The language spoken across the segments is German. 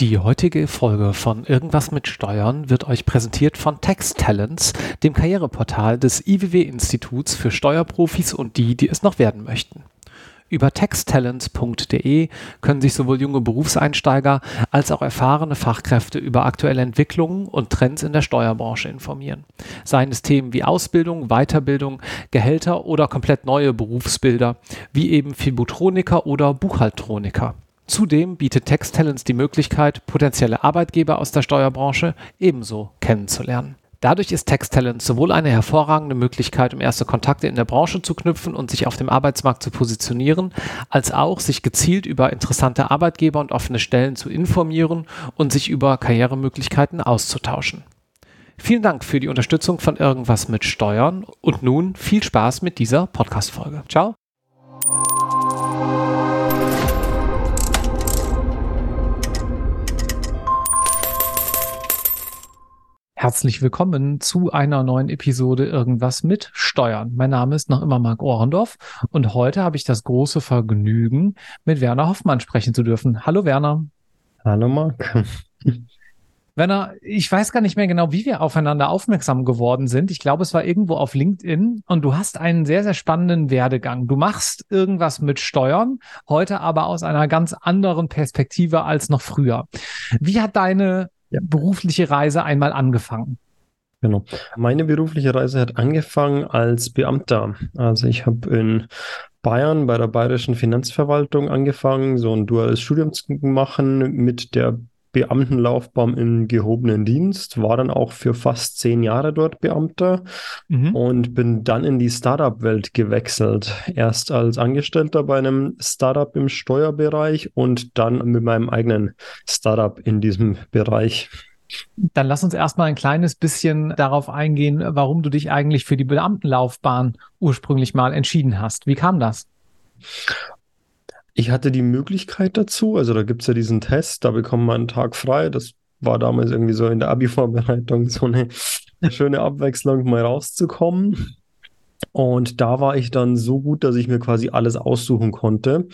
Die heutige Folge von Irgendwas mit Steuern wird euch präsentiert von Tax Talents, dem Karriereportal des IWW-Instituts für Steuerprofis und die, die es noch werden möchten. Über taxtalents.de können sich sowohl junge Berufseinsteiger als auch erfahrene Fachkräfte über aktuelle Entwicklungen und Trends in der Steuerbranche informieren. Seien es Themen wie Ausbildung, Weiterbildung, Gehälter oder komplett neue Berufsbilder, wie eben Fibutroniker oder Buchhaltroniker. Zudem bietet Texttalents die Möglichkeit, potenzielle Arbeitgeber aus der Steuerbranche ebenso kennenzulernen. Dadurch ist Texttalent sowohl eine hervorragende Möglichkeit, um erste Kontakte in der Branche zu knüpfen und sich auf dem Arbeitsmarkt zu positionieren, als auch sich gezielt über interessante Arbeitgeber und offene Stellen zu informieren und sich über Karrieremöglichkeiten auszutauschen. Vielen Dank für die Unterstützung von Irgendwas mit Steuern und nun viel Spaß mit dieser Podcast-Folge. Ciao! Herzlich willkommen zu einer neuen Episode Irgendwas mit Steuern. Mein Name ist noch immer Marc Ohrendorf und heute habe ich das große Vergnügen, mit Werner Hoffmann sprechen zu dürfen. Hallo Werner. Hallo Marc. Werner, ich weiß gar nicht mehr genau, wie wir aufeinander aufmerksam geworden sind. Ich glaube, es war irgendwo auf LinkedIn und du hast einen sehr, sehr spannenden Werdegang. Du machst irgendwas mit Steuern, heute aber aus einer ganz anderen Perspektive als noch früher. Wie hat deine ja. berufliche Reise einmal angefangen? Genau. Meine berufliche Reise hat angefangen als Beamter. Also ich habe in Bayern bei der Bayerischen Finanzverwaltung angefangen, so ein duales Studium zu machen mit der Beamtenlaufbahn im gehobenen Dienst, war dann auch für fast zehn Jahre dort Beamter mhm. und bin dann in die Startup-Welt gewechselt. Erst als Angestellter bei einem Startup im Steuerbereich und dann mit meinem eigenen Startup in diesem Bereich. Dann lass uns erstmal ein kleines bisschen darauf eingehen, warum du dich eigentlich für die Beamtenlaufbahn ursprünglich mal entschieden hast. Wie kam das? Ich hatte die Möglichkeit dazu, also da gibt es ja diesen Test, da bekommt man einen Tag frei. Das war damals irgendwie so in der Abi-Vorbereitung so eine schöne Abwechslung, mal rauszukommen. Und da war ich dann so gut, dass ich mir quasi alles aussuchen konnte.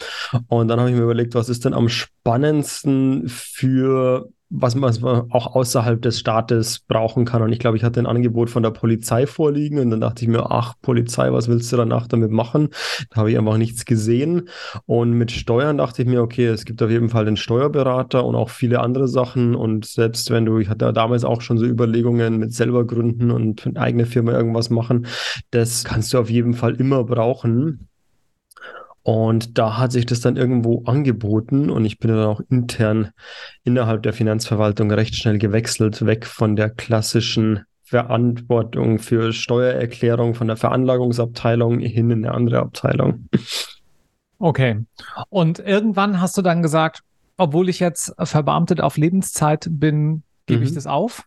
Und dann habe ich mir überlegt, was ist denn am spannendsten für was man auch außerhalb des Staates brauchen kann. Und ich glaube, ich hatte ein Angebot von der Polizei vorliegen und dann dachte ich mir, ach, Polizei, was willst du danach damit machen? Da habe ich einfach nichts gesehen. Und mit Steuern dachte ich mir, okay, es gibt auf jeden Fall den Steuerberater und auch viele andere Sachen. Und selbst wenn du, ich hatte damals auch schon so Überlegungen mit selber gründen und eigene Firma irgendwas machen, das kannst du auf jeden Fall immer brauchen. Und da hat sich das dann irgendwo angeboten und ich bin dann auch intern innerhalb der Finanzverwaltung recht schnell gewechselt, weg von der klassischen Verantwortung für Steuererklärung von der Veranlagungsabteilung hin in eine andere Abteilung. Okay. Und irgendwann hast du dann gesagt, obwohl ich jetzt verbeamtet auf Lebenszeit bin, gebe mhm. ich das auf?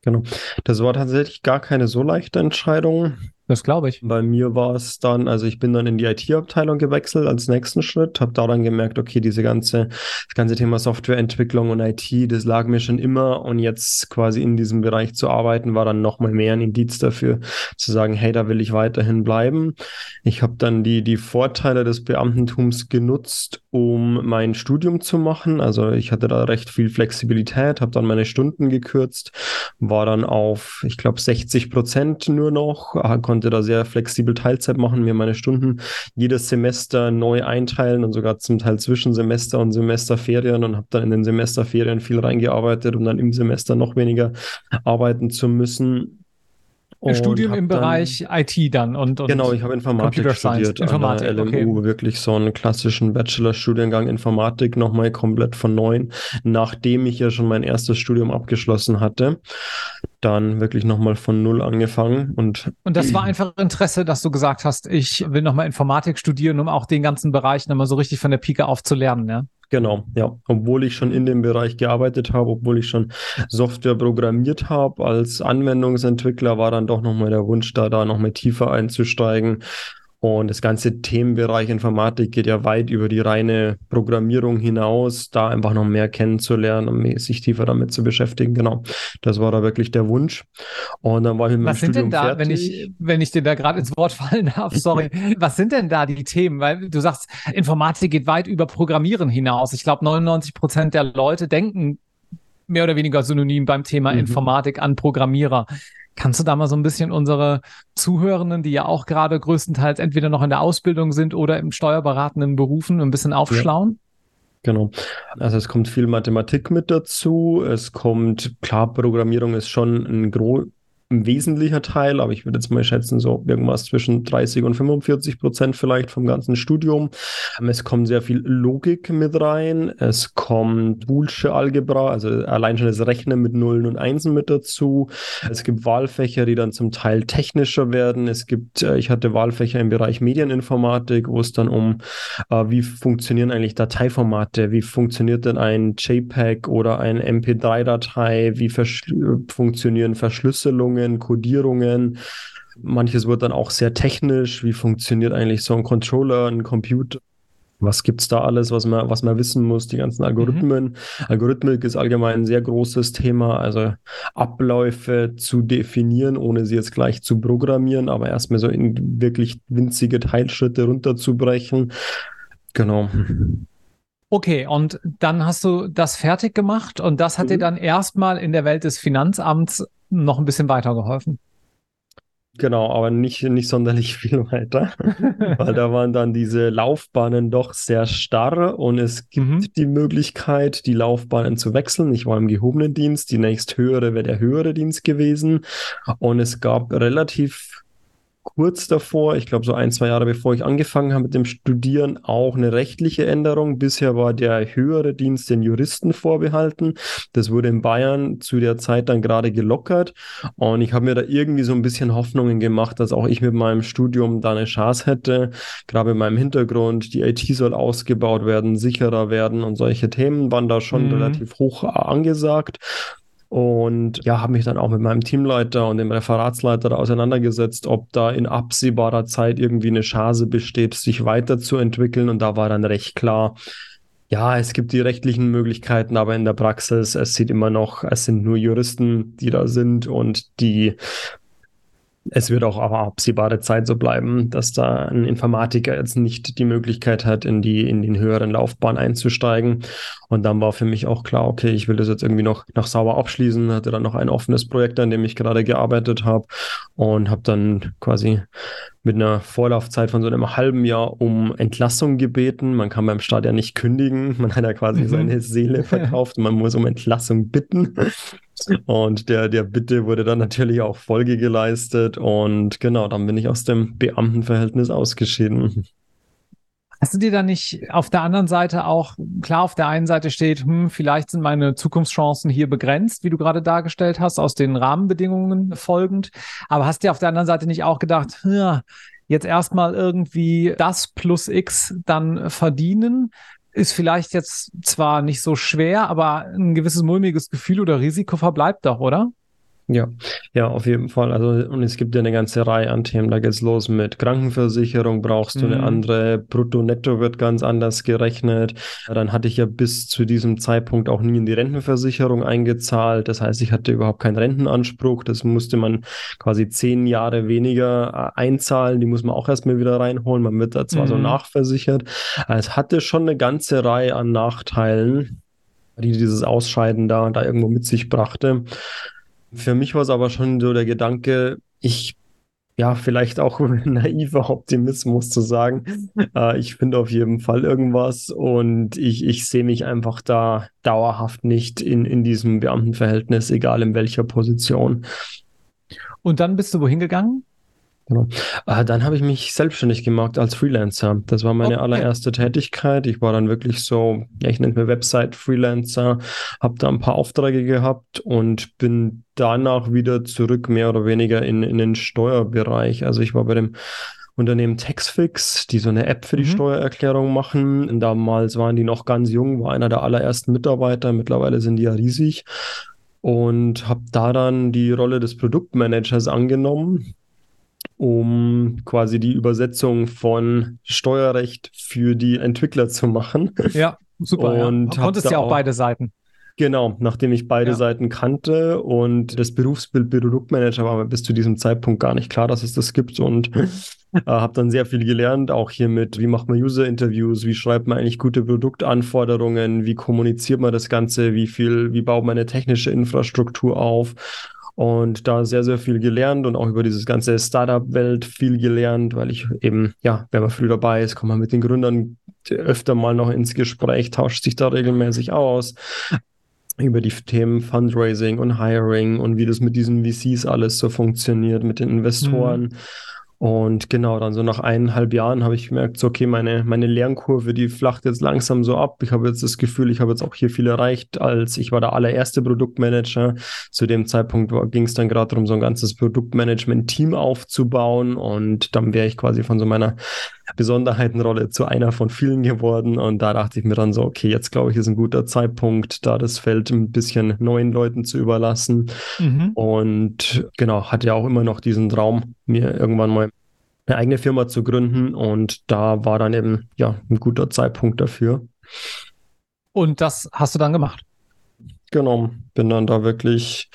Genau. Das war tatsächlich gar keine so leichte Entscheidung. Das glaube ich. Bei mir war es dann, also ich bin dann in die IT-Abteilung gewechselt als nächsten Schritt, habe da dann gemerkt, okay, diese ganze, das ganze Thema Softwareentwicklung und IT, das lag mir schon immer und jetzt quasi in diesem Bereich zu arbeiten, war dann nochmal mehr ein Indiz dafür, zu sagen, hey, da will ich weiterhin bleiben. Ich habe dann die, die Vorteile des Beamtentums genutzt, um mein Studium zu machen. Also ich hatte da recht viel Flexibilität, habe dann meine Stunden gekürzt, war dann auf, ich glaube, 60 Prozent nur noch, konnte konnte da sehr flexibel Teilzeit machen, mir meine Stunden jedes Semester neu einteilen und sogar zum Teil zwischen Semester und Semesterferien und habe dann in den Semesterferien viel reingearbeitet, um dann im Semester noch weniger arbeiten zu müssen. Und Studium im Bereich IT dann und, und genau, ich habe Informatik studiert Informatik, an der LMU, okay. wirklich so einen klassischen Bachelorstudiengang Informatik nochmal komplett von neun, nachdem ich ja schon mein erstes Studium abgeschlossen hatte, dann wirklich nochmal von null angefangen und und das war einfach Interesse, dass du gesagt hast, ich will nochmal Informatik studieren, um auch den ganzen Bereich nochmal so richtig von der Pike auf zu lernen, ja? Genau, ja. Obwohl ich schon in dem Bereich gearbeitet habe, obwohl ich schon Software programmiert habe als Anwendungsentwickler, war dann doch nochmal der Wunsch da, da nochmal tiefer einzusteigen und das ganze Themenbereich Informatik geht ja weit über die reine Programmierung hinaus, da einfach noch mehr kennenzulernen und sich tiefer damit zu beschäftigen. Genau, das war da wirklich der Wunsch. Und dann war ich mit Was sind Studium denn da, fertig. wenn ich, wenn ich dir da gerade ins Wort fallen darf, sorry, was sind denn da die Themen? Weil du sagst, Informatik geht weit über Programmieren hinaus. Ich glaube, 99 Prozent der Leute denken mehr oder weniger synonym beim Thema mhm. Informatik an Programmierer. Kannst du da mal so ein bisschen unsere Zuhörenden, die ja auch gerade größtenteils entweder noch in der Ausbildung sind oder im steuerberatenden Berufen, ein bisschen aufschlauen? Ja. Genau. Also es kommt viel Mathematik mit dazu. Es kommt, klar, Programmierung ist schon ein gro ein wesentlicher Teil, aber ich würde jetzt mal schätzen, so irgendwas zwischen 30 und 45 Prozent vielleicht vom ganzen Studium. Es kommt sehr viel Logik mit rein. Es kommt Boolsche Algebra, also allein schon das Rechnen mit Nullen und Einsen mit dazu. Es gibt Wahlfächer, die dann zum Teil technischer werden. Es gibt, äh, ich hatte Wahlfächer im Bereich Medieninformatik, wo es dann um, äh, wie funktionieren eigentlich Dateiformate? Wie funktioniert denn ein JPEG oder ein MP3-Datei? Wie funktionieren Verschlüsselungen? Codierungen, Codierungen. Manches wird dann auch sehr technisch. Wie funktioniert eigentlich so ein Controller, ein Computer? Was gibt es da alles, was man, was man wissen muss? Die ganzen Algorithmen. Mhm. Algorithmik ist allgemein ein sehr großes Thema. Also Abläufe zu definieren, ohne sie jetzt gleich zu programmieren, aber erstmal so in wirklich winzige Teilschritte runterzubrechen. Genau. Okay, und dann hast du das fertig gemacht und das hat mhm. dir dann erstmal in der Welt des Finanzamts noch ein bisschen weitergeholfen. Genau, aber nicht, nicht sonderlich viel weiter, weil da waren dann diese Laufbahnen doch sehr starr und es gibt mhm. die Möglichkeit, die Laufbahnen zu wechseln. Ich war im gehobenen Dienst, die nächst höhere wäre der höhere Dienst gewesen und es gab relativ kurz davor, ich glaube so ein, zwei Jahre bevor ich angefangen habe mit dem Studieren, auch eine rechtliche Änderung. Bisher war der höhere Dienst den Juristen vorbehalten. Das wurde in Bayern zu der Zeit dann gerade gelockert. Und ich habe mir da irgendwie so ein bisschen Hoffnungen gemacht, dass auch ich mit meinem Studium da eine Chance hätte. Gerade mit meinem Hintergrund, die IT soll ausgebaut werden, sicherer werden und solche Themen waren da schon mhm. relativ hoch angesagt. Und ja, habe mich dann auch mit meinem Teamleiter und dem Referatsleiter auseinandergesetzt, ob da in absehbarer Zeit irgendwie eine Chance besteht, sich weiterzuentwickeln. Und da war dann recht klar, ja, es gibt die rechtlichen Möglichkeiten, aber in der Praxis, es sieht immer noch, es sind nur Juristen, die da sind und die es wird auch aber absehbare Zeit so bleiben, dass da ein Informatiker jetzt nicht die Möglichkeit hat, in die, in den höheren Laufbahn einzusteigen. Und dann war für mich auch klar, okay, ich will das jetzt irgendwie noch, noch sauber abschließen, hatte dann noch ein offenes Projekt, an dem ich gerade gearbeitet habe und habe dann quasi mit einer Vorlaufzeit von so einem halben Jahr um Entlassung gebeten. Man kann beim Staat ja nicht kündigen. Man hat ja quasi mhm. seine Seele verkauft. Man muss um Entlassung bitten. Und der, der Bitte wurde dann natürlich auch Folge geleistet. Und genau, dann bin ich aus dem Beamtenverhältnis ausgeschieden. Hast du dir da nicht auf der anderen Seite auch, klar, auf der einen Seite steht, hm, vielleicht sind meine Zukunftschancen hier begrenzt, wie du gerade dargestellt hast, aus den Rahmenbedingungen folgend. Aber hast dir auf der anderen Seite nicht auch gedacht, ja, jetzt erstmal irgendwie das plus X dann verdienen, ist vielleicht jetzt zwar nicht so schwer, aber ein gewisses mulmiges Gefühl oder Risiko verbleibt doch, oder? Ja, ja, auf jeden Fall. Also, und es gibt ja eine ganze Reihe an Themen. Da geht's los mit Krankenversicherung, brauchst du mhm. eine andere, Brutto-Netto wird ganz anders gerechnet. Dann hatte ich ja bis zu diesem Zeitpunkt auch nie in die Rentenversicherung eingezahlt. Das heißt, ich hatte überhaupt keinen Rentenanspruch. Das musste man quasi zehn Jahre weniger äh, einzahlen. Die muss man auch erstmal wieder reinholen. Man wird da zwar mhm. so nachversichert. Es hatte schon eine ganze Reihe an Nachteilen, die dieses Ausscheiden da, da irgendwo mit sich brachte. Für mich war es aber schon so der Gedanke, ich ja, vielleicht auch naiver Optimismus zu sagen. Äh, ich finde auf jeden Fall irgendwas und ich, ich sehe mich einfach da dauerhaft nicht in, in diesem Beamtenverhältnis, egal in welcher Position. Und dann bist du wohin gegangen? Genau. Äh, dann habe ich mich selbstständig gemacht als Freelancer. Das war meine okay. allererste Tätigkeit. Ich war dann wirklich so, ja, ich nenne mir Website-Freelancer, habe da ein paar Aufträge gehabt und bin danach wieder zurück, mehr oder weniger in, in den Steuerbereich. Also ich war bei dem Unternehmen Taxfix, die so eine App für die mhm. Steuererklärung machen. Damals waren die noch ganz jung, war einer der allerersten Mitarbeiter. Mittlerweile sind die ja riesig und habe da dann die Rolle des Produktmanagers angenommen um quasi die Übersetzung von Steuerrecht für die Entwickler zu machen. Ja, super. Und ja. konntest ja auch, beide Seiten. Genau, nachdem ich beide Ja. Seiten kannte und das Berufsbild Produktmanager war mir bis zu diesem Zeitpunkt gar nicht klar, dass es das gibt und äh, habe dann sehr viel gelernt, auch hier mit, wie macht man User-Interviews, wie schreibt man eigentlich gute Produktanforderungen, wie kommuniziert man das Ganze, wie viel, wie baut man eine technische Infrastruktur auf und da sehr, sehr viel gelernt und auch über dieses ganze Startup-Welt viel gelernt, weil ich eben, ja, wenn man früh dabei ist, kommt man mit den Gründern öfter mal noch ins Gespräch, tauscht sich da regelmäßig aus über die Themen Fundraising und Hiring und wie das mit diesen VCs alles so funktioniert, mit den Investoren. Und genau, dann so nach eineinhalb Jahren habe ich gemerkt, so, okay, meine, meine Lernkurve, die flacht jetzt langsam so ab. Ich habe jetzt das Gefühl, ich habe jetzt auch hier viel erreicht, als ich war der allererste Produktmanager. Zu dem Zeitpunkt ging es dann gerade darum, so ein ganzes Produktmanagement-Team aufzubauen. Und dann wäre ich quasi von so meiner Besonderheitenrolle zu einer von vielen geworden. Und da dachte ich mir dann so, okay, jetzt glaube ich, ist ein guter Zeitpunkt, da das Feld ein bisschen neuen Leuten zu überlassen. Mhm. Und genau, hatte ja auch immer noch diesen Traum, mir irgendwann mal eine eigene Firma zu gründen. Und da war dann eben ja ein guter Zeitpunkt dafür. Und das hast du dann gemacht. Genau, bin dann da wirklich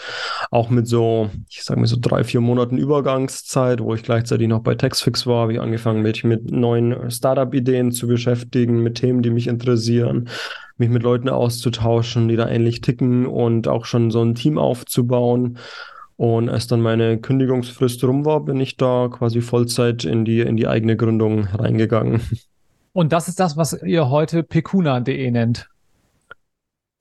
auch mit so, ich sage mal so drei, vier Monaten Übergangszeit, wo ich gleichzeitig noch bei Taxfix war, habe ich angefangen, mich mit neuen Startup-Ideen zu beschäftigen, mit Themen, die mich interessieren, mich mit Leuten auszutauschen, die da ähnlich ticken und auch schon so ein Team aufzubauen. Und als dann meine Kündigungsfrist rum war, bin ich da quasi Vollzeit in die, in die eigene Gründung reingegangen. Und das ist das, was ihr heute pecuna.de nennt.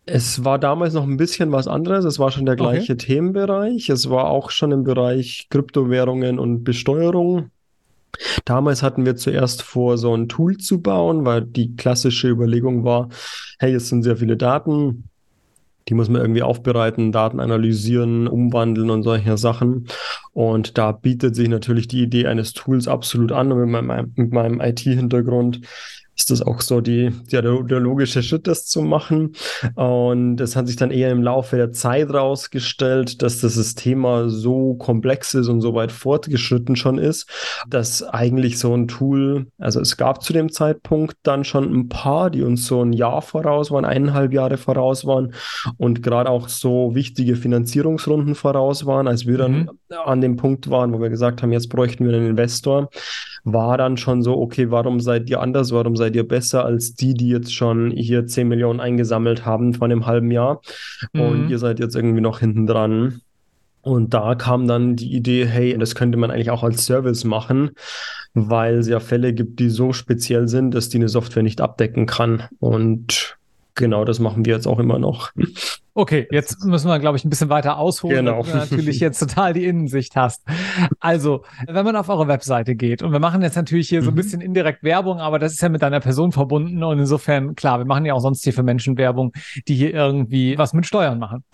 Es war damals noch ein bisschen was anderes. Es war schon der Okay. gleiche Themenbereich. Es war auch schon im Bereich Kryptowährungen und Besteuerung. Damals hatten wir zuerst vor, so ein Tool zu bauen, weil die klassische Überlegung war, hey, es sind sehr viele Daten. Die muss man irgendwie aufbereiten, Daten analysieren, umwandeln und solche Sachen. Und da bietet sich natürlich die Idee eines Tools absolut an. Und mit meinem, mit meinem IT-Hintergrund ist das auch so die, ja, der, der logische Schritt, das zu machen. Und es hat sich dann eher im Laufe der Zeit rausgestellt, dass das Thema so komplex ist und so weit fortgeschritten schon ist, dass eigentlich so ein Tool, also es gab zu dem Zeitpunkt dann schon ein paar, die uns so ein Jahr voraus waren, eineinhalb Jahre voraus waren und gerade auch so wichtige Finanzierungsrunden voraus waren, als wir dann Mhm. An dem Punkt waren, wo wir gesagt haben, jetzt bräuchten wir einen Investor, war dann schon so, okay, warum seid ihr anders, warum seid ihr besser als die, die jetzt schon hier 10 Millionen eingesammelt haben vor einem halben Jahr und Mhm. ihr seid jetzt irgendwie noch hinten dran. Und da kam dann die Idee, hey, das könnte man eigentlich auch als Service machen, weil es ja Fälle gibt, die so speziell sind, dass die eine Software nicht abdecken kann. Und genau das machen wir jetzt auch immer noch. Okay, jetzt müssen wir, glaube ich, ein bisschen weiter ausholen, Genau. damit du natürlich jetzt total die Innensicht hast. Also, wenn man auf eure Webseite geht und wir machen jetzt natürlich hier so ein Mhm. bisschen indirekt Werbung, aber das ist ja mit deiner Person verbunden und insofern, klar, wir machen ja auch sonst hier für Menschen Werbung, die hier irgendwie was mit Steuern machen.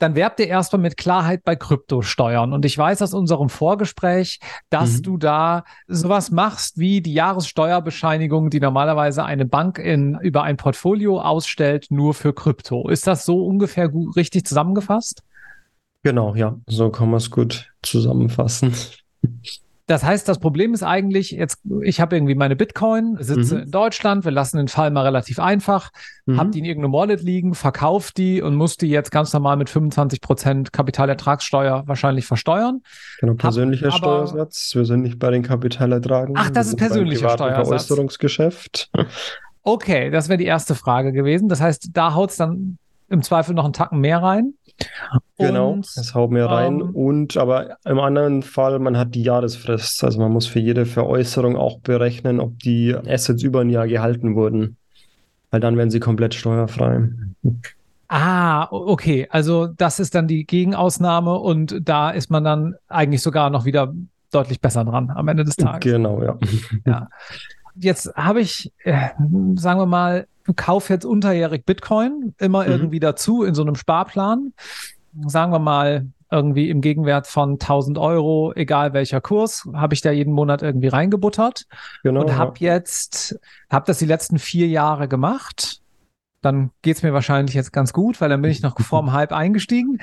Dann werbt ihr erstmal mit Klarheit bei Kryptosteuern. Und ich weiß aus unserem Vorgespräch, dass Mhm. du da sowas machst wie die Jahressteuerbescheinigung, die normalerweise eine Bank in, über ein Portfolio ausstellt, nur für Krypto. Ist das so ungefähr gut, richtig zusammengefasst? Genau, ja, so kann man es gut zusammenfassen. Das heißt, das Problem ist eigentlich, jetzt, ich habe irgendwie meine Bitcoin, sitze Mhm. in Deutschland, wir lassen den Fall mal relativ einfach, Mhm. hab die in irgendeinem Wallet liegen, verkauft die und muss die jetzt ganz normal mit 25% Kapitalertragssteuer wahrscheinlich versteuern. Genau, persönlicher aber- Steuersatz. Wir sind nicht bei den Kapitalertragen. Ach, das ist persönlicher Steuersatz. Veräußerungsgeschäft. Okay, das wäre die erste Frage gewesen. Das heißt, da haut's dann im Zweifel noch einen Tacken mehr rein. Genau, Und, das hauen wir rein. ähm, Und aber im anderen Fall, man hat die Jahresfrist. Also man muss für jede Veräußerung auch berechnen, ob die Assets über ein Jahr gehalten wurden. Weil dann werden sie komplett steuerfrei. Ah, okay. Also das ist dann die Gegenausnahme und da ist man dann eigentlich sogar noch wieder deutlich besser dran am Ende des Tages. Genau, ja. Jetzt habe ich, äh, sagen wir mal, kauf jetzt unterjährig Bitcoin immer Mhm. irgendwie dazu in so einem Sparplan. Sagen wir mal irgendwie im Gegenwert von 1000 Euro, egal welcher Kurs, habe ich da jeden Monat irgendwie reingebuttert. Genau. und ja. habe jetzt, habe das die letzten vier Jahre gemacht. Dann geht's mir wahrscheinlich jetzt ganz gut, weil dann bin ich noch vorm Hype eingestiegen.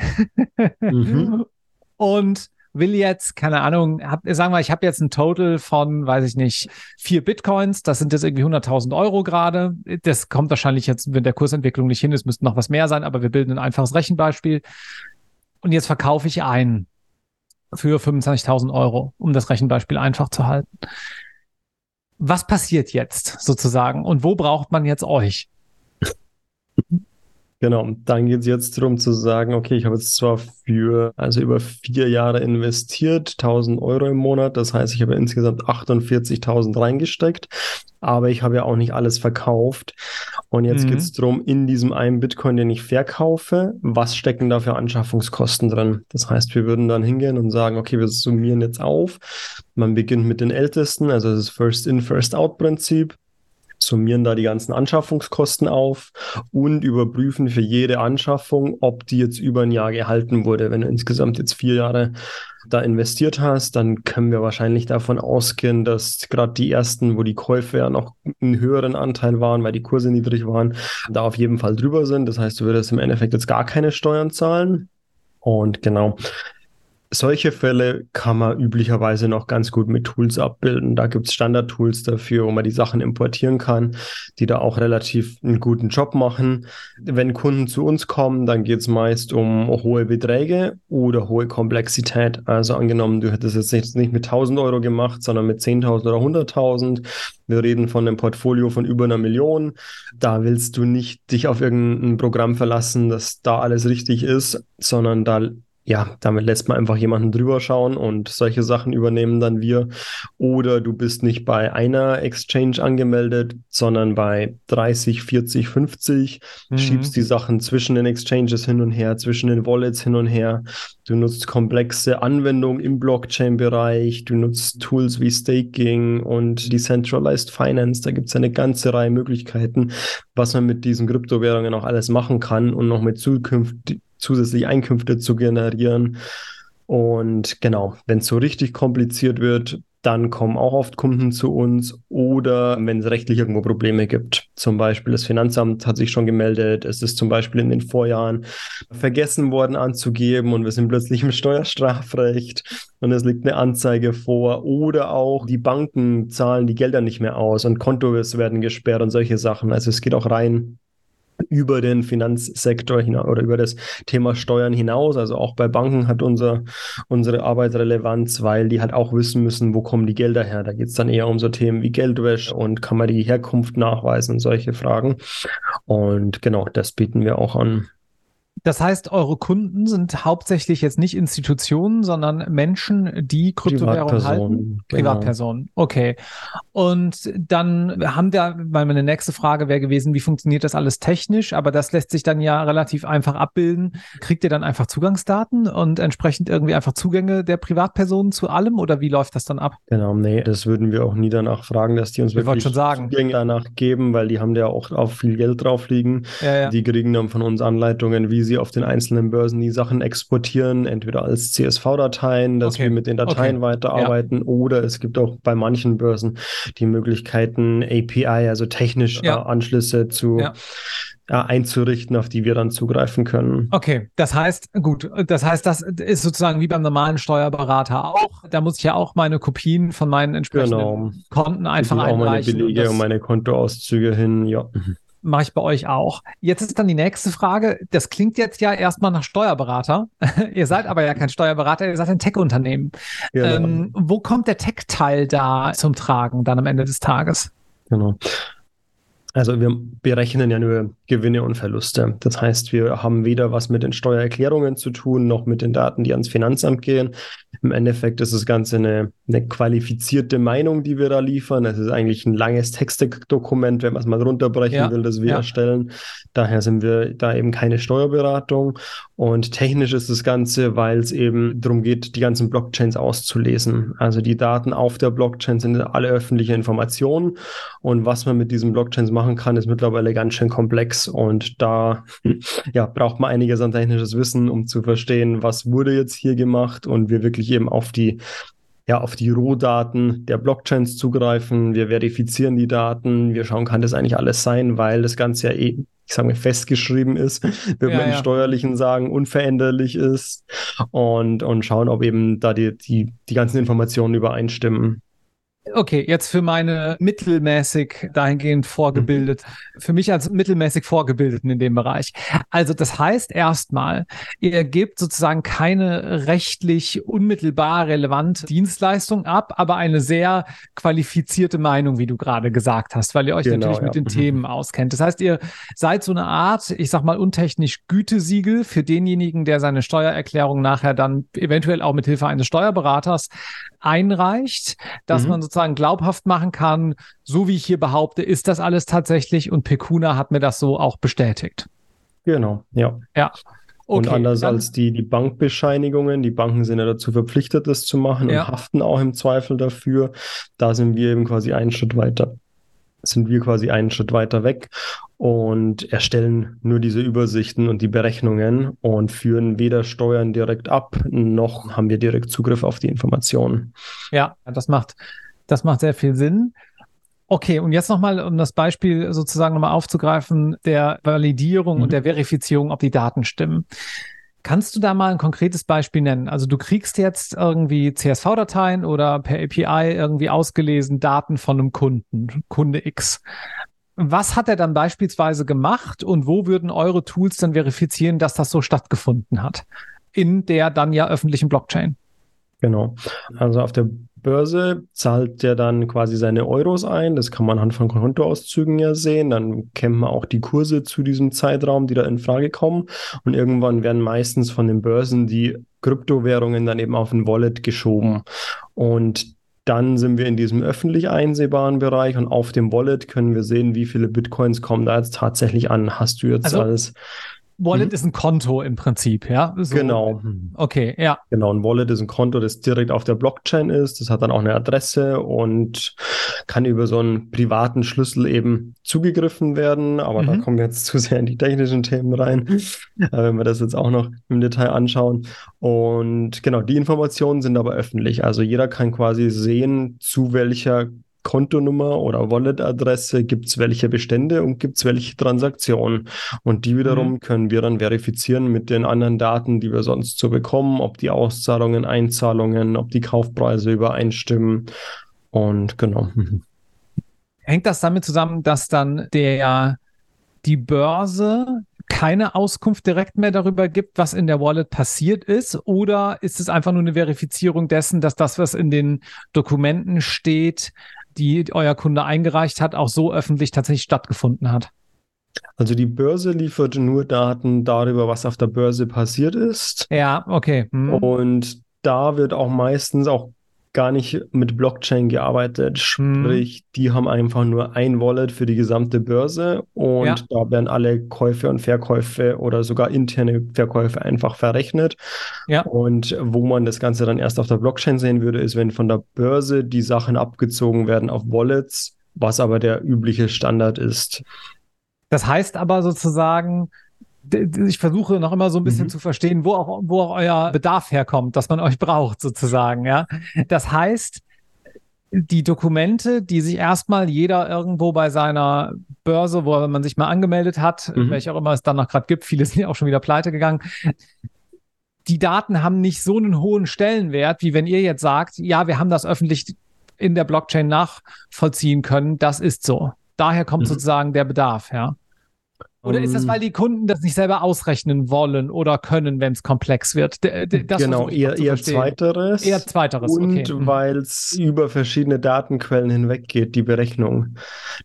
Mhm. Und will jetzt, keine Ahnung, hab, sagen wir, ich habe jetzt ein Total von, weiß ich nicht, vier Bitcoins, das sind jetzt irgendwie 100.000 Euro gerade. Das kommt wahrscheinlich jetzt, wenn der Kursentwicklung nicht hin ist, müsste noch was mehr sein, aber wir bilden ein einfaches Rechenbeispiel. Und jetzt verkaufe ich einen für 25.000 Euro, um das Rechenbeispiel einfach zu halten. Was passiert jetzt sozusagen und wo braucht man jetzt euch? Genau, dann geht es jetzt darum zu sagen, okay, ich habe jetzt zwar für, also über vier Jahre investiert, 1000 Euro im Monat, das heißt, ich habe insgesamt 48.000 reingesteckt, aber ich habe ja auch nicht alles verkauft. Und jetzt mhm. geht es darum, in diesem einen Bitcoin, den ich verkaufe, was stecken da für Anschaffungskosten drin? Das heißt, wir würden dann hingehen und sagen, okay, wir summieren jetzt auf. Man beginnt mit den ältesten, also das First-in, First-out-Prinzip summieren da die ganzen Anschaffungskosten auf und überprüfen für jede Anschaffung, ob die jetzt über ein Jahr gehalten wurde. Wenn du insgesamt jetzt vier Jahre da investiert hast, dann können wir wahrscheinlich davon ausgehen, dass gerade die ersten, wo die Käufe ja noch einen höheren Anteil waren, weil die Kurse niedrig waren, da auf jeden Fall drüber sind. Das heißt, du würdest im Endeffekt jetzt gar keine Steuern zahlen. Und genau, solche Fälle kann man üblicherweise noch ganz gut mit Tools abbilden. Da gibt es Standard-Tools dafür, wo man die Sachen importieren kann, die da auch relativ einen guten Job machen. Wenn Kunden zu uns kommen, dann geht es meist um hohe Beträge oder hohe Komplexität. Also angenommen, du hättest jetzt nicht, nicht mit 1000 Euro gemacht, sondern mit 10.000 oder 100.000. Wir reden von einem Portfolio von über einer Million. Da willst du nicht dich auf irgendein Programm verlassen, dass da alles richtig ist, sondern da ja, damit lässt man einfach jemanden drüber schauen und solche Sachen übernehmen dann wir. Oder du bist nicht bei einer Exchange angemeldet, sondern bei 30, 40, 50, mhm. schiebst die Sachen zwischen den Exchanges hin und her, zwischen den Wallets hin und her. Du nutzt komplexe Anwendungen im Blockchain-Bereich, du nutzt Tools wie Staking und Decentralized Finance. Da gibt es eine ganze Reihe Möglichkeiten, was man mit diesen Kryptowährungen auch alles machen kann und noch mit zukünftig zusätzliche Einkünfte zu generieren. Und genau, wenn es so richtig kompliziert wird, dann kommen auch oft Kunden zu uns oder wenn es rechtlich irgendwo Probleme gibt. Zum Beispiel das Finanzamt hat sich schon gemeldet, es ist zum Beispiel in den Vorjahren vergessen worden anzugeben und wir sind plötzlich im Steuerstrafrecht und es liegt eine Anzeige vor oder auch die Banken zahlen die Gelder nicht mehr aus und Kontos werden gesperrt und solche Sachen. Also es geht auch rein über den Finanzsektor hinaus oder über das Thema Steuern hinaus. Also auch bei Banken hat unser, unsere Arbeit Relevanz, weil die halt auch wissen müssen, wo kommen die Gelder her. Da geht es dann eher um so Themen wie Geldwäsche und kann man die Herkunft nachweisen und solche Fragen. Und genau, das bieten wir auch an. Das heißt, eure Kunden sind hauptsächlich jetzt nicht Institutionen, sondern Menschen, die Kryptowährungen halten. Genau. Privatpersonen. Okay. Und dann haben wir, weil meine nächste Frage wäre gewesen, wie funktioniert das alles technisch? Aber das lässt sich dann ja relativ einfach abbilden. Kriegt ihr dann einfach Zugangsdaten und entsprechend irgendwie einfach Zugänge der Privatpersonen zu allem oder wie läuft das dann ab? Genau, nee, das würden wir auch nie danach fragen, dass die uns wir wirklich. Zugänge danach geben, weil die haben ja auch auf viel Geld drauf liegen. Ja, ja. Die kriegen dann von uns Anleitungen, wie sie auf den einzelnen Börsen die Sachen exportieren, entweder als CSV-Dateien, dass okay. wir mit den Dateien okay. weiterarbeiten, ja. oder es gibt auch bei manchen Börsen die Möglichkeiten, API, also technische ja. Anschlüsse zu ja. einzurichten, auf die wir dann zugreifen können. Okay, das heißt, gut, das heißt, das ist sozusagen wie beim normalen Steuerberater auch. Da muss ich ja auch meine Kopien von meinen entsprechenden genau. Konten einfach einreichen. Auch meine Belege und meine Kontoauszüge hin, ja mache ich bei euch auch. Jetzt ist dann die nächste Frage. Das klingt jetzt ja erstmal nach Steuerberater. ihr seid aber ja kein Steuerberater, ihr seid ein Tech-Unternehmen. Genau. Ähm, wo kommt der Tech-Teil da zum Tragen dann am Ende des Tages? Genau. Also wir berechnen ja nur Gewinne und Verluste. Das heißt, wir haben weder was mit den Steuererklärungen zu tun, noch mit den Daten, die ans Finanzamt gehen. Im Endeffekt ist das Ganze eine, eine qualifizierte Meinung, die wir da liefern. Es ist eigentlich ein langes Textdokument, wenn man es mal runterbrechen ja, will, das wir ja. erstellen. Daher sind wir da eben keine Steuerberatung. Und technisch ist das Ganze, weil es eben darum geht, die ganzen Blockchains auszulesen. Also die Daten auf der Blockchain sind alle öffentliche Informationen. Und was man mit diesen Blockchains machen kann, ist mittlerweile ganz schön komplex. Und da ja, braucht man einiges an technisches Wissen, um zu verstehen, was wurde jetzt hier gemacht und wir wirklich eben auf die ja, auf die Rohdaten der Blockchains zugreifen. Wir verifizieren die Daten. Wir schauen, kann das eigentlich alles sein, weil das Ganze ja eh, ich sage mal, festgeschrieben ist, wird ja, man ja. im Steuerlichen sagen, unveränderlich ist. und, und schauen, ob eben da die, die, die ganzen Informationen übereinstimmen. Okay, jetzt für meine mittelmäßig dahingehend vorgebildet, mhm. für mich als mittelmäßig Vorgebildeten in dem Bereich. Also das heißt erstmal, ihr gebt sozusagen keine rechtlich unmittelbar relevante Dienstleistung ab, aber eine sehr qualifizierte Meinung, wie du gerade gesagt hast, weil ihr euch genau, natürlich ja. mit den mhm. Themen auskennt. Das heißt, ihr seid so eine Art, ich sag mal untechnisch Gütesiegel für denjenigen, der seine Steuererklärung nachher dann eventuell auch mit Hilfe eines Steuerberaters einreicht, dass mhm. man sozusagen glaubhaft machen kann, so wie ich hier behaupte, ist das alles tatsächlich und Pekuna hat mir das so auch bestätigt. Genau, ja. Ja. Okay, und anders als die, die Bankbescheinigungen, die Banken sind ja dazu verpflichtet, das zu machen ja. und haften auch im Zweifel dafür. Da sind wir eben quasi einen Schritt weiter sind wir quasi einen Schritt weiter weg und erstellen nur diese Übersichten und die Berechnungen und führen weder Steuern direkt ab, noch haben wir direkt Zugriff auf die Informationen. Ja, das macht, das macht sehr viel Sinn. Okay, und jetzt nochmal, um das Beispiel sozusagen nochmal aufzugreifen, der Validierung mhm. und der Verifizierung, ob die Daten stimmen. Kannst du da mal ein konkretes Beispiel nennen? Also du kriegst jetzt irgendwie CSV-Dateien oder per API irgendwie ausgelesen Daten von einem Kunden, Kunde X. Was hat er dann beispielsweise gemacht und wo würden eure Tools dann verifizieren, dass das so stattgefunden hat? In der dann ja öffentlichen Blockchain. Genau. Also auf der Börse zahlt der dann quasi seine Euros ein. Das kann man anhand von Kontoauszügen ja sehen. Dann kennt man auch die Kurse zu diesem Zeitraum, die da in Frage kommen. Und irgendwann werden meistens von den Börsen die Kryptowährungen dann eben auf ein Wallet geschoben. Und dann sind wir in diesem öffentlich einsehbaren Bereich und auf dem Wallet können wir sehen, wie viele Bitcoins kommen da jetzt tatsächlich an. Hast du jetzt also, alles Wallet mhm. ist ein Konto im Prinzip, ja? So. Genau. Okay, ja. Genau, ein Wallet ist ein Konto, das direkt auf der Blockchain ist. Das hat dann auch eine Adresse und kann über so einen privaten Schlüssel eben zugegriffen werden. Aber mhm. da kommen wir jetzt zu sehr in die technischen Themen rein, äh, wenn wir das jetzt auch noch im Detail anschauen. Und genau, die Informationen sind aber öffentlich. Also jeder kann quasi sehen, zu welcher Kontonummer oder Wallet-Adresse, gibt es welche Bestände und gibt es welche Transaktionen. Und die wiederum mhm. können wir dann verifizieren mit den anderen Daten, die wir sonst so bekommen, ob die Auszahlungen, Einzahlungen, ob die Kaufpreise übereinstimmen. Und genau. Hängt das damit zusammen, dass dann der die Börse keine Auskunft direkt mehr darüber gibt, was in der Wallet passiert ist? Oder ist es einfach nur eine Verifizierung dessen, dass das, was in den Dokumenten steht, die euer Kunde eingereicht hat, auch so öffentlich tatsächlich stattgefunden hat? Also die Börse liefert nur Daten darüber, was auf der Börse passiert ist. Ja, okay. Hm. Und da wird auch meistens auch gar nicht mit Blockchain gearbeitet. Sprich, die haben einfach nur ein Wallet für die gesamte Börse und ja. da werden alle Käufe und Verkäufe oder sogar interne Verkäufe einfach verrechnet. Ja. Und wo man das Ganze dann erst auf der Blockchain sehen würde, ist, wenn von der Börse die Sachen abgezogen werden auf Wallets, was aber der übliche Standard ist. Das heißt aber sozusagen, ich versuche noch immer so ein bisschen mhm. zu verstehen, wo auch, wo auch euer Bedarf herkommt, dass man euch braucht, sozusagen, ja. Das heißt, die Dokumente, die sich erstmal jeder irgendwo bei seiner Börse, wo man sich mal angemeldet hat, mhm. welche auch immer es dann noch gerade gibt, viele sind ja auch schon wieder pleite gegangen, die Daten haben nicht so einen hohen Stellenwert, wie wenn ihr jetzt sagt, ja, wir haben das öffentlich in der Blockchain nachvollziehen können, das ist so. Daher kommt mhm. sozusagen der Bedarf, ja. Oder ist das, weil die Kunden das nicht selber ausrechnen wollen oder können, wenn es komplex wird? Das genau, eher, eher zweiteres. Eher zweiteres, Und okay. Mhm. weil es über verschiedene Datenquellen hinweg geht, die Berechnung.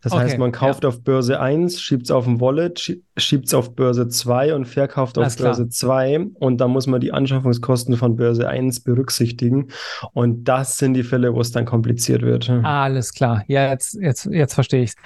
Das okay, heißt, man kauft ja. auf Börse 1, schiebt es auf ein Wallet, schiebt es auf Börse 2 und verkauft auf Alles Börse klar. 2. Und da muss man die Anschaffungskosten von Börse 1 berücksichtigen. Und das sind die Fälle, wo es dann kompliziert wird. Alles klar. Ja, jetzt, jetzt, jetzt verstehe ich es.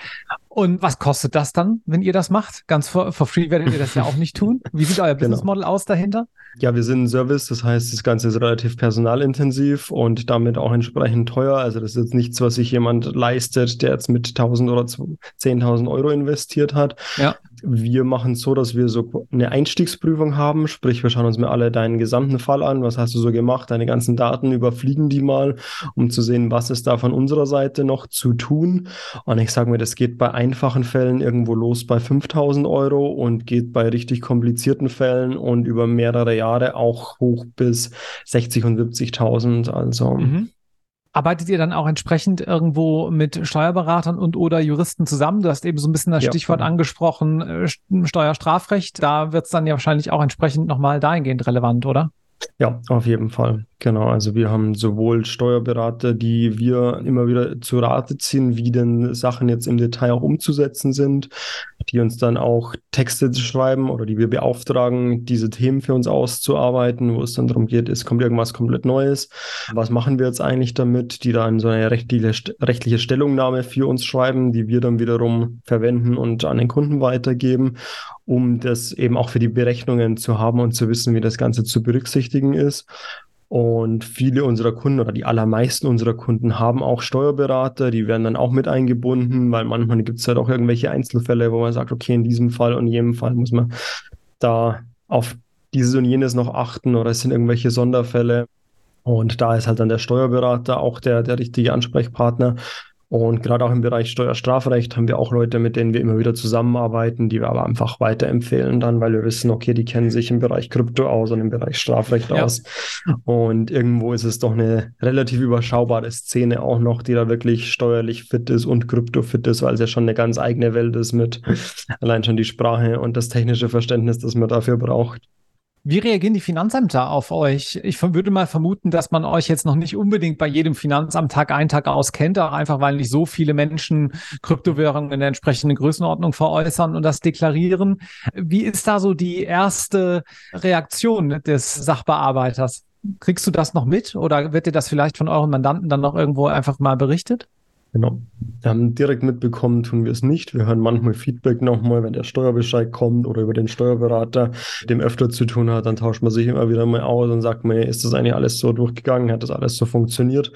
Und was kostet das dann, wenn ihr das macht? Ganz for, for free werdet ihr das ja auch nicht tun. Wie sieht euer genau. Business Model aus dahinter? Ja, wir sind ein Service, das heißt, das Ganze ist relativ personalintensiv und damit auch entsprechend teuer. Also das ist jetzt nichts, was sich jemand leistet, der jetzt mit 1000 oder 10.000 Euro investiert hat. Ja. Wir machen es so, dass wir so eine Einstiegsprüfung haben, sprich, wir schauen uns mal alle deinen gesamten Fall an, was hast du so gemacht, deine ganzen Daten überfliegen die mal, um zu sehen, was ist da von unserer Seite noch zu tun. Und ich sage mir, das geht bei einfachen Fällen irgendwo los bei 5000 Euro und geht bei richtig komplizierten Fällen und über mehrere Jahre auch hoch bis 60 und 70.000. Also mhm. Arbeitet ihr dann auch entsprechend irgendwo mit Steuerberatern und oder Juristen zusammen? Du hast eben so ein bisschen das ja. Stichwort angesprochen, äh, Steuerstrafrecht. Da wird es dann ja wahrscheinlich auch entsprechend nochmal dahingehend relevant, oder? Ja, auf jeden Fall. Genau. Also wir haben sowohl Steuerberater, die wir immer wieder zu Rate ziehen, wie denn Sachen jetzt im Detail auch umzusetzen sind, die uns dann auch Texte schreiben oder die wir beauftragen, diese Themen für uns auszuarbeiten, wo es dann darum geht, es kommt irgendwas komplett Neues. Was machen wir jetzt eigentlich damit? Die dann so eine rechtliche, rechtliche Stellungnahme für uns schreiben, die wir dann wiederum verwenden und an den Kunden weitergeben, um das eben auch für die Berechnungen zu haben und zu wissen, wie das Ganze zu berücksichtigen ist. Und viele unserer Kunden oder die allermeisten unserer Kunden haben auch Steuerberater, die werden dann auch mit eingebunden, weil manchmal gibt es halt auch irgendwelche Einzelfälle, wo man sagt, okay, in diesem Fall und jedem Fall muss man da auf dieses und jenes noch achten oder es sind irgendwelche Sonderfälle. Und da ist halt dann der Steuerberater auch der, der richtige Ansprechpartner. Und gerade auch im Bereich Steuerstrafrecht haben wir auch Leute, mit denen wir immer wieder zusammenarbeiten, die wir aber einfach weiterempfehlen dann, weil wir wissen, okay, die kennen sich im Bereich Krypto aus und im Bereich Strafrecht ja. aus. Und irgendwo ist es doch eine relativ überschaubare Szene auch noch, die da wirklich steuerlich fit ist und Krypto fit ist, weil es ja schon eine ganz eigene Welt ist mit allein schon die Sprache und das technische Verständnis, das man dafür braucht. Wie reagieren die Finanzämter auf euch? Ich würde mal vermuten, dass man euch jetzt noch nicht unbedingt bei jedem Finanzamt Tag ein, Tag aus kennt, auch einfach weil nicht so viele Menschen Kryptowährungen in der entsprechenden Größenordnung veräußern und das deklarieren. Wie ist da so die erste Reaktion des Sachbearbeiters? Kriegst du das noch mit oder wird dir das vielleicht von euren Mandanten dann noch irgendwo einfach mal berichtet? Genau. Ähm, direkt mitbekommen tun wir es nicht. Wir hören manchmal Feedback nochmal, wenn der Steuerbescheid kommt oder über den Steuerberater, dem öfter zu tun hat, dann tauscht man sich immer wieder mal aus und sagt mir, ist das eigentlich alles so durchgegangen? Hat das alles so funktioniert?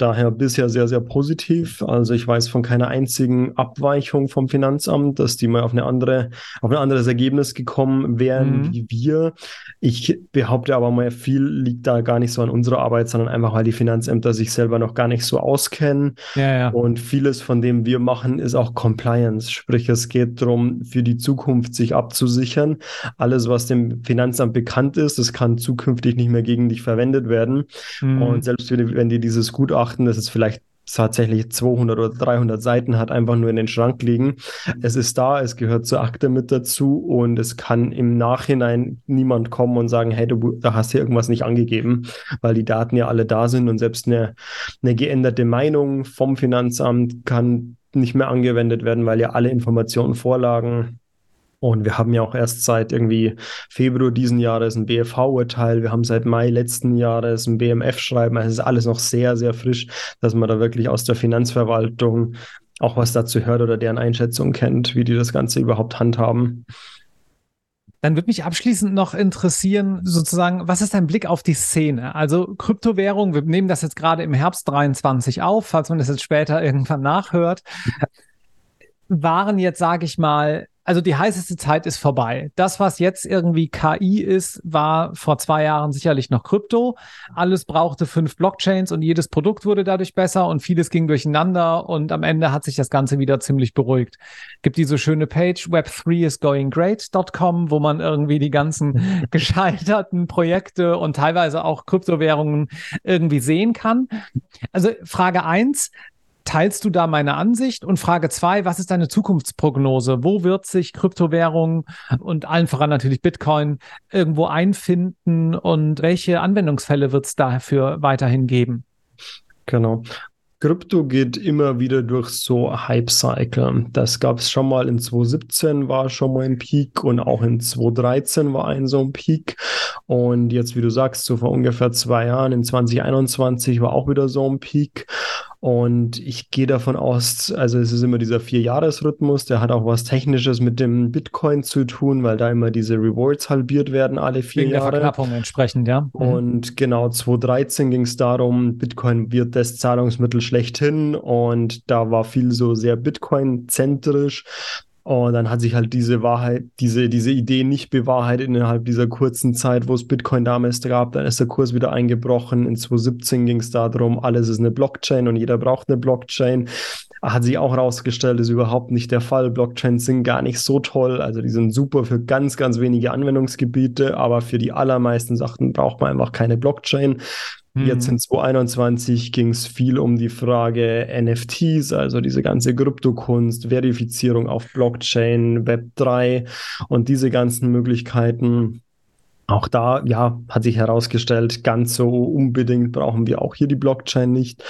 Daher bisher sehr, sehr positiv. Also ich weiß von keiner einzigen Abweichung vom Finanzamt, dass die mal auf eine andere, auf ein anderes Ergebnis gekommen wären mhm. wie wir. Ich behaupte aber mal, viel liegt da gar nicht so an unserer Arbeit, sondern einfach, weil die Finanzämter sich selber noch gar nicht so auskennen. Ja, ja. Und vieles von dem wir machen, ist auch Compliance. Sprich, es geht darum, für die Zukunft sich abzusichern. Alles, was dem Finanzamt bekannt ist, das kann zukünftig nicht mehr gegen dich verwendet werden. Mhm. Und selbst wenn, dir dieses Gutachten beachten, dass es vielleicht tatsächlich 200 oder 300 Seiten hat, einfach nur in den Schrank liegen. Es ist da, es gehört zur Akte mit dazu und es kann im Nachhinein niemand kommen und sagen, hey, du da hast hier irgendwas nicht angegeben, weil die Daten ja alle da sind und selbst eine, eine geänderte Meinung vom Finanzamt kann nicht mehr angewendet werden, weil ja alle Informationen vorlagen. Und wir haben ja auch erst seit irgendwie Februar diesen Jahres ein BFV-Urteil. Wir haben seit Mai letzten Jahres ein BMF-Schreiben. Also es ist alles noch sehr, sehr frisch, dass man da wirklich aus der Finanzverwaltung auch was dazu hört oder deren Einschätzung kennt, wie die das Ganze überhaupt handhaben. Dann würde mich abschließend noch interessieren, sozusagen, was ist dein Blick auf die Szene? Also Kryptowährung, wir nehmen das jetzt gerade im Herbst 23 auf, falls man das jetzt später irgendwann nachhört, waren jetzt, sage ich mal, also die heißeste Zeit ist vorbei. Das, was jetzt irgendwie KI ist, war vor zwei Jahren sicherlich noch Krypto. Alles brauchte fünf Blockchains und jedes Produkt wurde dadurch besser und vieles ging durcheinander und am Ende hat sich das Ganze wieder ziemlich beruhigt. Gibt diese schöne Page web3isgoinggreat.com, wo man irgendwie die ganzen gescheiterten Projekte und teilweise auch Kryptowährungen irgendwie sehen kann. Also Frage eins, Teilst du da meine Ansicht? Und Frage zwei, was ist deine Zukunftsprognose? Wo wird sich Kryptowährung und allen voran natürlich Bitcoin irgendwo einfinden und welche Anwendungsfälle wird es dafür weiterhin geben? Genau. Krypto geht immer wieder durch so Hype-Cycle. Das gab es schon mal in 2017 war schon mal ein Peak und auch in 2013 war ein so ein Peak. Und jetzt, wie du sagst, so vor ungefähr zwei Jahren, in 2021 war auch wieder so ein Peak. Und ich gehe davon aus, also es ist immer dieser Vier-Jahres-Rhythmus, der hat auch was Technisches mit dem Bitcoin zu tun, weil da immer diese Rewards halbiert werden alle vier Wegen Jahre. Der Verknappung entsprechend, ja. Mhm. Und genau, 2013 ging es darum, Bitcoin wird das Zahlungsmittel schlechthin und da war viel so sehr Bitcoin-zentrisch. Und dann hat sich halt diese Wahrheit, diese, diese Idee nicht bewahrheitet innerhalb dieser kurzen Zeit, wo es Bitcoin damals gab. Dann ist der Kurs wieder eingebrochen. In 2017 ging es darum, alles ist eine Blockchain und jeder braucht eine Blockchain. Hat sich auch herausgestellt, ist überhaupt nicht der Fall. Blockchains sind gar nicht so toll. Also die sind super für ganz, ganz wenige Anwendungsgebiete, aber für die allermeisten Sachen braucht man einfach keine Blockchain. Jetzt in 2021 ging es viel um die Frage NFTs, also diese ganze Kryptokunst, Verifizierung auf Blockchain, Web3 und diese ganzen Möglichkeiten. Auch da, ja, hat sich herausgestellt, ganz so unbedingt brauchen wir auch hier die Blockchain nicht.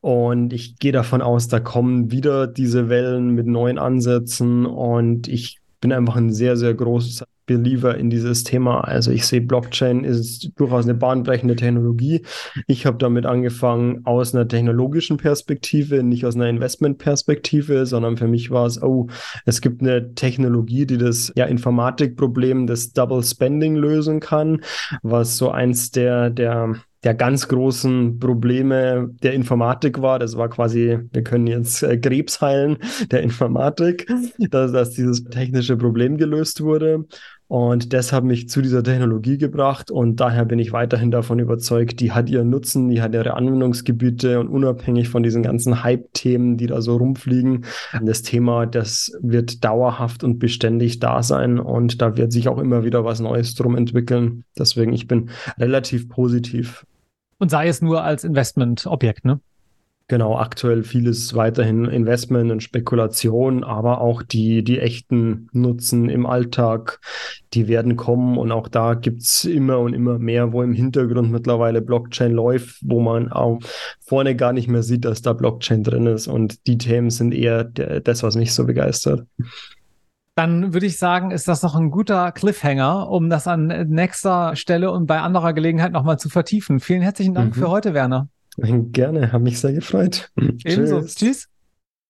Und ich gehe davon aus, da kommen wieder diese Wellen mit neuen Ansätzen und ich bin einfach ein sehr, sehr großes Believer in dieses Thema. Also ich sehe Blockchain ist durchaus eine bahnbrechende Technologie. Ich habe damit angefangen aus einer technologischen Perspektive, nicht aus einer Investmentperspektive, sondern für mich war es, oh, es gibt eine Technologie, die das ja, Informatikproblem des Double Spending lösen kann, was so eins der, der der ganz großen Probleme der Informatik war. Das war quasi, wir können jetzt äh, Krebs heilen der Informatik, dass, dass dieses technische Problem gelöst wurde. Und das hat mich zu dieser Technologie gebracht und daher bin ich weiterhin davon überzeugt, die hat ihren Nutzen, die hat ihre Anwendungsgebiete und unabhängig von diesen ganzen Hype-Themen, die da so rumfliegen, das Thema, das wird dauerhaft und beständig da sein und da wird sich auch immer wieder was Neues drum entwickeln. Deswegen, ich bin relativ positiv. Und sei es nur als Investmentobjekt, ne? Genau, aktuell vieles weiterhin Investment und Spekulation, aber auch die, die echten Nutzen im Alltag, die werden kommen und auch da gibt es immer und immer mehr, wo im Hintergrund mittlerweile Blockchain läuft, wo man auch vorne gar nicht mehr sieht, dass da Blockchain drin ist und die Themen sind eher das, was mich so begeistert. Dann würde ich sagen, ist das noch ein guter Cliffhanger, um das an nächster Stelle und bei anderer Gelegenheit nochmal zu vertiefen. Vielen herzlichen Dank mhm. für heute, Werner. Gerne, habe mich sehr gefreut. Ebenso. Tschüss. Tschüss.